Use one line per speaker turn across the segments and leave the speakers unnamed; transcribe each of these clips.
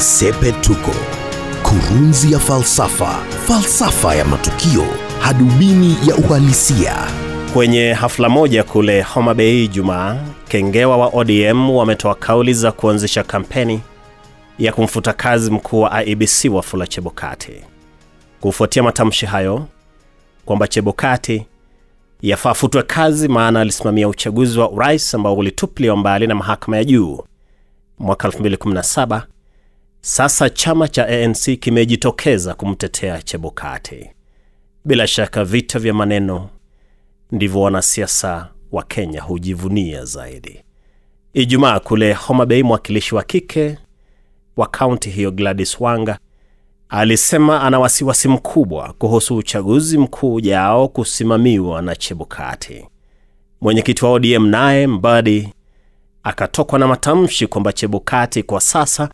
Sepetuko, kurunzi ya falsafa, falsafa ya matukio, hadubini ya uhalisia.
Kwenye hafla moja kule Homa Bay Ijumaa, kengewa wa ODM wametoa kauli za kuanzisha kampeni ya kumfuta kazi mkuu wa IEBC Wafula Chebukati. Kufuatia matamshi hayo kwamba Chebukati yafaa afutwe kazi maana alisimamia uchaguzi wa urais ambao ulitupiliwa mbali na mahakama ya juu mwaka 2017. Sasa chama cha ANC kimejitokeza kumtetea Chebukati. Bila shaka vita vya maneno ndivyo wanasiasa wa Kenya hujivunia zaidi. Ijumaa kule Homa Bay, mwakilishi wa kike wa kaunti hiyo Gladys Wanga alisema ana wasiwasi mkubwa kuhusu uchaguzi mkuu ujao kusimamiwa na Chebukati. Mwenyekiti wa ODM naye Mbadi akatokwa na matamshi kwamba Chebukati kwa sasa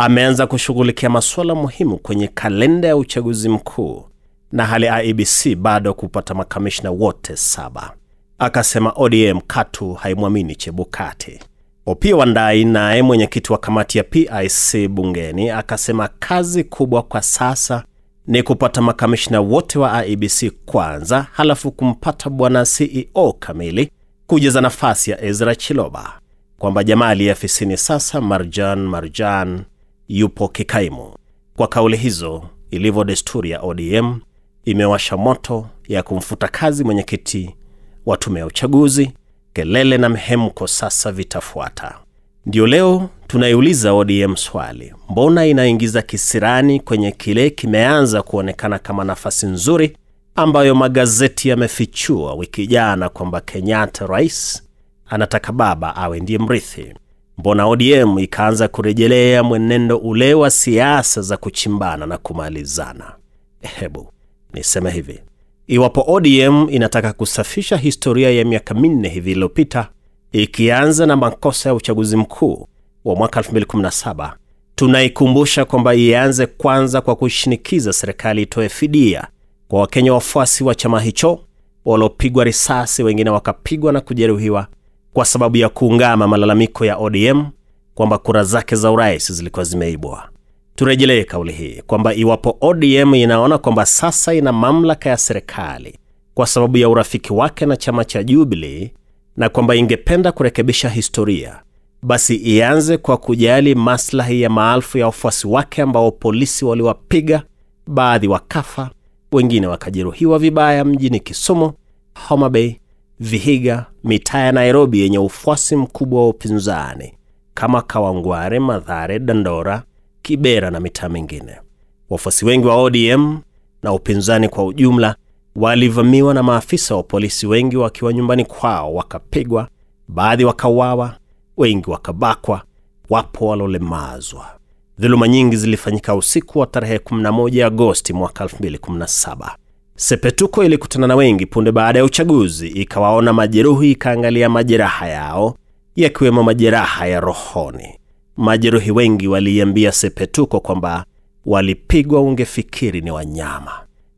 ameanza kushughulikia masuala muhimu kwenye kalenda ya uchaguzi mkuu na hali IEBC bado kupata makamishna wote saba. Akasema ODM katu haimwamini Chebukati. Opiyo Wandayi naye mwenyekiti wa kamati ya PIC bungeni akasema kazi kubwa kwa sasa ni kupata makamishna wote wa IEBC kwanza, halafu kumpata bwana CEO kamili kujaza nafasi ya Ezra Chiloba, kwamba jamaa aliye afisini sasa Marjan Marjan yupo kikaimu. Kwa kauli hizo, ilivyo desturi ya ODM, imewasha moto ya kumfuta kazi mwenyekiti wa tume ya uchaguzi. Kelele na mhemko sasa vitafuata. Ndio leo tunaiuliza ODM swali, mbona inaingiza kisirani kwenye kile kimeanza kuonekana kama nafasi nzuri ambayo magazeti yamefichua wiki jana kwamba Kenyatta rais anataka baba awe ndiye mrithi? Mbona ODM ikaanza kurejelea mwenendo ule wa siasa za kuchimbana na kumalizana? Hebu niseme hivi, iwapo ODM inataka kusafisha historia ya miaka minne hivi iliyopita, ikianza na makosa ya uchaguzi mkuu wa mwaka 2017, tunaikumbusha kwamba ianze kwanza kwa kushinikiza serikali itoe fidia kwa Wakenya wafuasi wa chama hicho waliopigwa risasi, wengine wakapigwa na kujeruhiwa kwa sababu ya kuungama malalamiko ya ODM kwamba kura zake za urais zilikuwa zimeibwa. Turejelee kauli hii kwamba iwapo ODM inaona kwamba sasa ina mamlaka ya serikali kwa sababu ya urafiki wake na chama cha Jubilee na kwamba ingependa kurekebisha historia, basi ianze kwa kujali maslahi ya maelfu ya wafuasi wake ambao polisi waliwapiga, baadhi wakafa, wengine wakajeruhiwa vibaya mjini Kisumu, Homa Bay, Vihiga, mitaa ya Nairobi yenye ufuasi mkubwa wa upinzani kama Kawangware, Mathare, Dandora, Kibera na mitaa mingine. Wafuasi wengi wa ODM na upinzani kwa ujumla walivamiwa na maafisa wa polisi, wengi wakiwa nyumbani kwao wakapigwa, baadhi wakauawa, wengi wakabakwa, wapo walolemazwa. Dhuluma nyingi zilifanyika usiku wa tarehe 11 Agosti mwaka 2017. Sepetuko ilikutana na wengi punde baada ya uchaguzi, ikawaona majeruhi, ikaangalia majeraha yao, yakiwemo majeraha ya rohoni. Majeruhi wengi waliiambia Sepetuko kwamba walipigwa ungefikiri ni wanyama,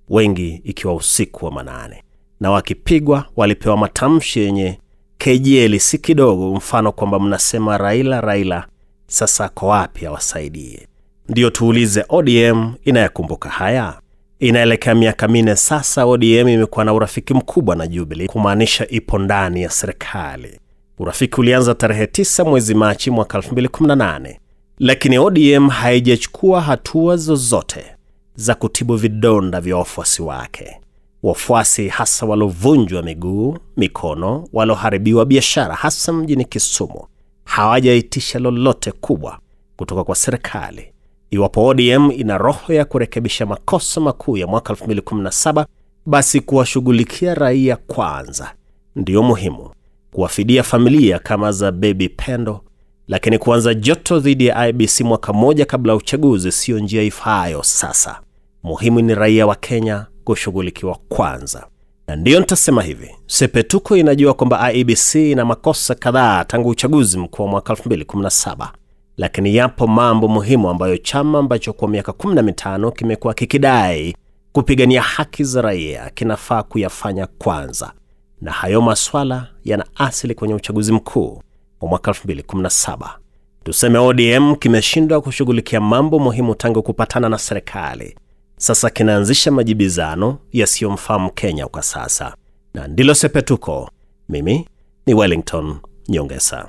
wengi ikiwa usiku wa manane, na wakipigwa walipewa matamshi yenye kejeli si kidogo, mfano kwamba mnasema Raila, Raila sasa ako wapi awasaidie? Ndiyo tuulize, ODM inayakumbuka haya? Inaelekea miaka minne sasa, ODM imekuwa na urafiki mkubwa na Jubilee, kumaanisha ipo ndani ya serikali. Urafiki ulianza tarehe 9 mwezi Machi mwaka 2018, lakini ODM haijachukua hatua zozote za kutibu vidonda vya wafuasi wake, wafuasi hasa walovunjwa miguu, mikono, waloharibiwa biashara, hasa mjini Kisumu. Hawajaitisha lolote kubwa kutoka kwa serikali. Iwapo ODM ina roho ya kurekebisha makosa makuu ya mwaka 2017, basi kuwashughulikia raia kwanza ndiyo muhimu. Kuwafidia familia kama za Baby Pendo, lakini kuanza joto dhidi ya IBC mwaka mmoja kabla ya uchaguzi siyo njia ifaayo. Sasa. Muhimu ni raia wa Kenya kushughulikiwa kwanza, na ndiyo nitasema hivi, Sepetuko inajua kwamba IEBC ina makosa kadhaa tangu uchaguzi mkuu wa mwaka 2017, lakini yapo mambo muhimu ambayo chama ambacho kwa miaka 15 kimekuwa kikidai kupigania haki za raia kinafaa kuyafanya kwanza, na hayo maswala yana asili kwenye uchaguzi mkuu wa mwaka 2017. Tuseme ODM kimeshindwa kushughulikia mambo muhimu tangu kupatana na serikali. Sasa kinaanzisha majibizano yasiyomfahamu Kenya kwa sasa, na ndilo sepetuko. Mimi ni Wellington Nyongesa